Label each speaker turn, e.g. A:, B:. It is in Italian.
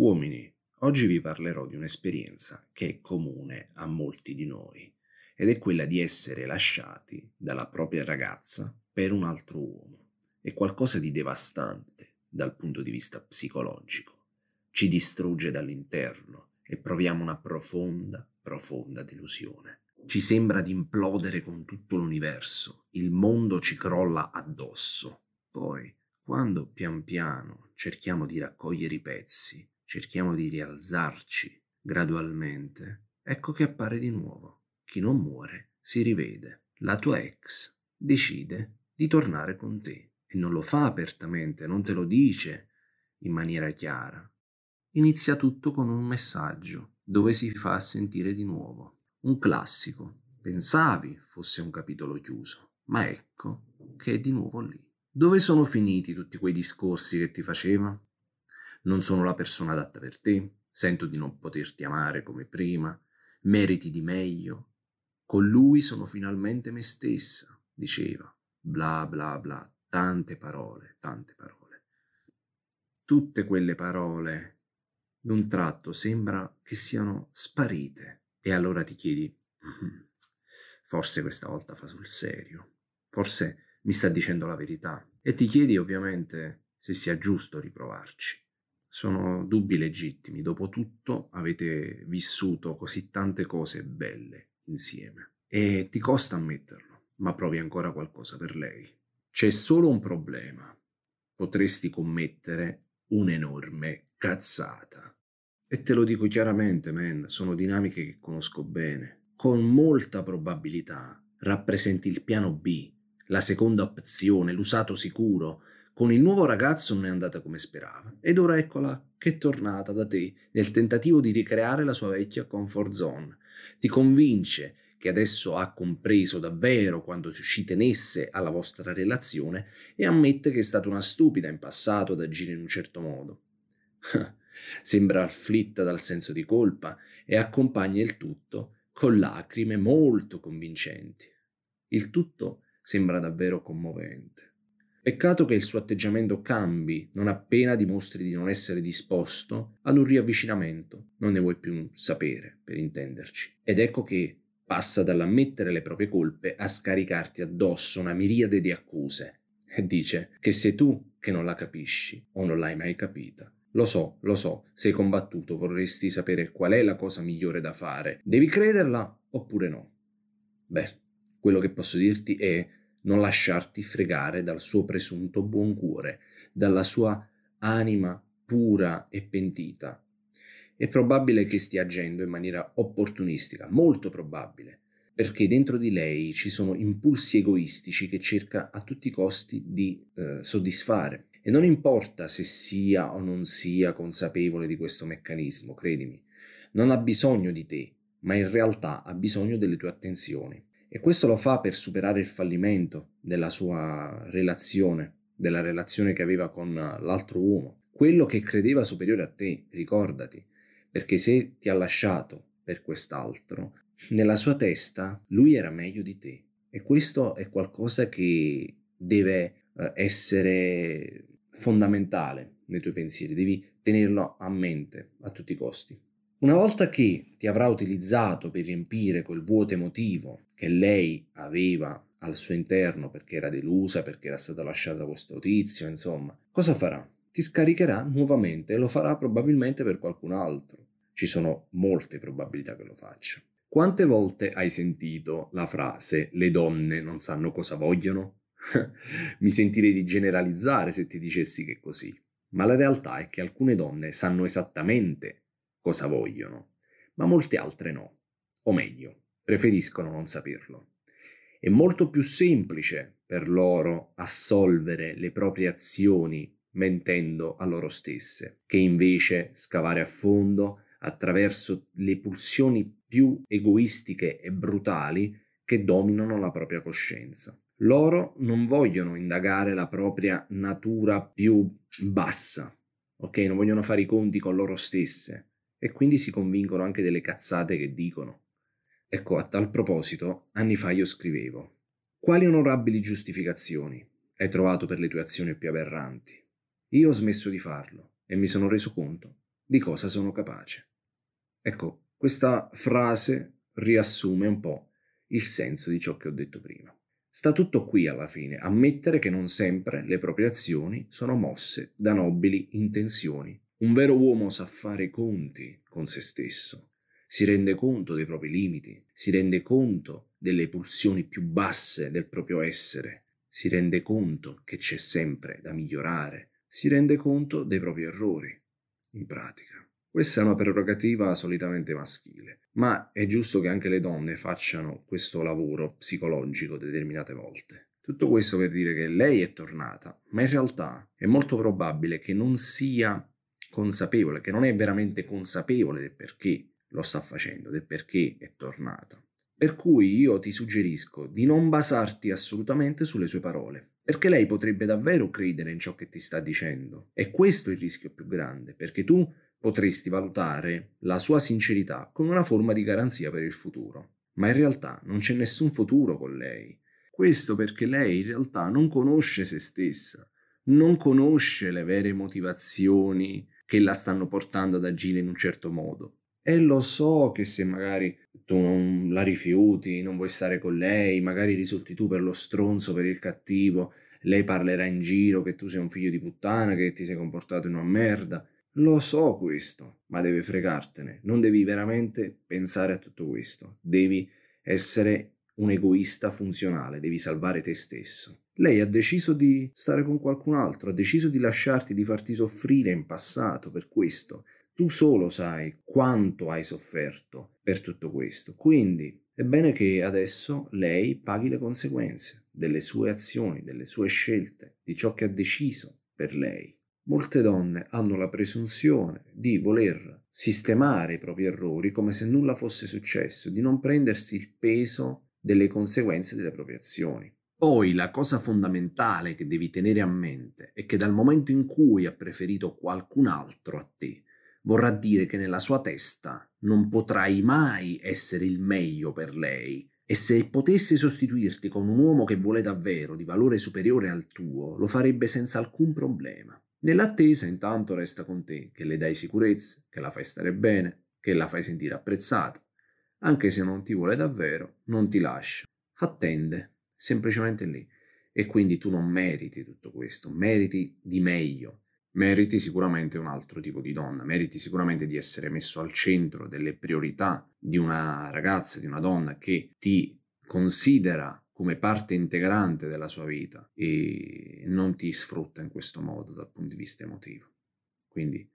A: Uomini, oggi vi parlerò di un'esperienza che è comune a molti di noi ed è quella di essere lasciati dalla propria ragazza per un altro uomo. È qualcosa di devastante dal punto di vista psicologico. Ci distrugge dall'interno e proviamo una profonda, profonda delusione. Ci sembra di implodere con tutto l'universo, il mondo ci crolla addosso. Poi, quando pian piano cerchiamo di raccogliere i pezzi, cerchiamo di rialzarci gradualmente, ecco che appare di nuovo. Chi non muore si rivede. La tua ex decide di tornare con te e non lo fa apertamente, non te lo dice in maniera chiara. Inizia tutto con un messaggio dove si fa sentire di nuovo. Un classico. Pensavi fosse un capitolo chiuso, ma ecco che è di nuovo lì. Dove sono finiti tutti quei discorsi che ti faceva? Non sono la persona adatta per te, sento di non poterti amare come prima, meriti di meglio. Con lui sono finalmente me stessa, diceva, bla bla bla, tante parole, tante parole. Tutte quelle parole d'un tratto sembra che siano sparite. E allora ti chiedi, mm, forse questa volta fa sul serio, forse mi sta dicendo la verità? E ti chiedi ovviamente se sia giusto riprovarci. Sono dubbi legittimi, dopo tutto avete vissuto così tante cose belle insieme e ti costa ammetterlo, ma provi ancora qualcosa per lei. C'è solo un problema. Potresti commettere un'enorme cazzata. E te lo dico chiaramente, man, sono dinamiche che conosco bene. Con molta probabilità rappresenti il piano B, la seconda opzione, l'usato sicuro, con il nuovo ragazzo non è andata come sperava ed ora eccola che è tornata da te nel tentativo di ricreare la sua vecchia comfort zone. Ti convince che adesso ha compreso davvero quanto ci tenesse alla vostra relazione e ammette che è stata una stupida in passato ad agire in un certo modo. Sembra afflitta dal senso di colpa e accompagna il tutto con lacrime molto convincenti. Il tutto sembra davvero commovente. Peccato che il suo atteggiamento cambi non appena dimostri di non essere disposto ad un riavvicinamento, non ne vuoi più sapere, per intenderci. Ed ecco che passa dall'ammettere le proprie colpe a scaricarti addosso una miriade di accuse. E dice che sei tu che non la capisci o non l'hai mai capita. Lo so, lo so, sei combattuto, vorresti sapere qual è la cosa migliore da fare. Devi crederla oppure no? Beh, quello che posso dirti è non lasciarti fregare dal suo presunto buon cuore, dalla sua anima pura e pentita. È probabile che stia agendo in maniera opportunistica, molto probabile, perché dentro di lei ci sono impulsi egoistici che cerca a tutti i costi di eh, soddisfare. E non importa se sia o non sia consapevole di questo meccanismo, credimi, non ha bisogno di te, ma in realtà ha bisogno delle tue attenzioni. E questo lo fa per superare il fallimento della sua relazione, della relazione che aveva con l'altro uomo, quello che credeva superiore a te, ricordati, perché se ti ha lasciato per quest'altro, nella sua testa lui era meglio di te. E questo è qualcosa che deve eh, essere fondamentale nei tuoi pensieri, devi tenerlo a mente a tutti i costi. Una volta che ti avrà utilizzato per riempire quel vuoto emotivo che lei aveva al suo interno perché era delusa, perché era stata lasciata da questo tizio, insomma, cosa farà? Ti scaricherà nuovamente e lo farà probabilmente per qualcun altro. Ci sono molte probabilità che lo faccia. Quante volte hai sentito la frase le donne non sanno cosa vogliono? Mi sentirei di generalizzare se ti dicessi che è così, ma la realtà è che alcune donne sanno esattamente cosa vogliono, ma molte altre no, o meglio, preferiscono non saperlo. È molto più semplice per loro assolvere le proprie azioni mentendo a loro stesse, che invece scavare a fondo attraverso le pulsioni più egoistiche e brutali che dominano la propria coscienza. Loro non vogliono indagare la propria natura più bassa, ok? Non vogliono fare i conti con loro stesse, e quindi si convincono anche delle cazzate che dicono. Ecco, a tal proposito, anni fa io scrivevo: Quali onorabili giustificazioni hai trovato per le tue azioni più aberranti? Io ho smesso di farlo e mi sono reso conto di cosa sono capace. Ecco, questa frase riassume un po' il senso di ciò che ho detto prima. Sta tutto qui alla fine, ammettere che non sempre le proprie azioni sono mosse da nobili intenzioni. Un vero uomo sa fare i conti con se stesso, si rende conto dei propri limiti, si rende conto delle pulsioni più basse del proprio essere, si rende conto che c'è sempre da migliorare, si rende conto dei propri errori, in pratica. Questa è una prerogativa solitamente maschile, ma è giusto che anche le donne facciano questo lavoro psicologico determinate volte. Tutto questo per dire che lei è tornata, ma in realtà è molto probabile che non sia consapevole, che non è veramente consapevole del perché lo sta facendo, del perché è tornata. Per cui io ti suggerisco di non basarti assolutamente sulle sue parole, perché lei potrebbe davvero credere in ciò che ti sta dicendo. E questo è il rischio più grande, perché tu potresti valutare la sua sincerità come una forma di garanzia per il futuro. Ma in realtà non c'è nessun futuro con lei. Questo perché lei in realtà non conosce se stessa, non conosce le vere motivazioni che la stanno portando ad agire in un certo modo. E lo so che se magari tu non la rifiuti, non vuoi stare con lei, magari risulti tu per lo stronzo, per il cattivo, lei parlerà in giro che tu sei un figlio di puttana, che ti sei comportato in una merda. Lo so questo, ma deve fregartene. Non devi veramente pensare a tutto questo. Devi essere un egoista funzionale, devi salvare te stesso. Lei ha deciso di stare con qualcun altro, ha deciso di lasciarti, di farti soffrire in passato per questo. Tu solo sai quanto hai sofferto per tutto questo. Quindi è bene che adesso lei paghi le conseguenze delle sue azioni, delle sue scelte, di ciò che ha deciso per lei. Molte donne hanno la presunzione di voler sistemare i propri errori come se nulla fosse successo, di non prendersi il peso delle conseguenze delle proprie azioni. Poi la cosa fondamentale che devi tenere a mente è che dal momento in cui ha preferito qualcun altro a te, vorrà dire che nella sua testa non potrai mai essere il meglio per lei. E se potesse sostituirti con un uomo che vuole davvero di valore superiore al tuo, lo farebbe senza alcun problema. Nell'attesa intanto resta con te, che le dai sicurezza, che la fai stare bene, che la fai sentire apprezzata. Anche se non ti vuole davvero, non ti lascia. Attende, semplicemente lì. E quindi tu non meriti tutto questo, meriti di meglio meriti sicuramente un altro tipo di donna, meriti sicuramente di essere messo al centro delle priorità di una ragazza, di una donna che ti considera come parte integrante della sua vita e non ti sfrutta in questo modo dal punto di vista emotivo. Quindi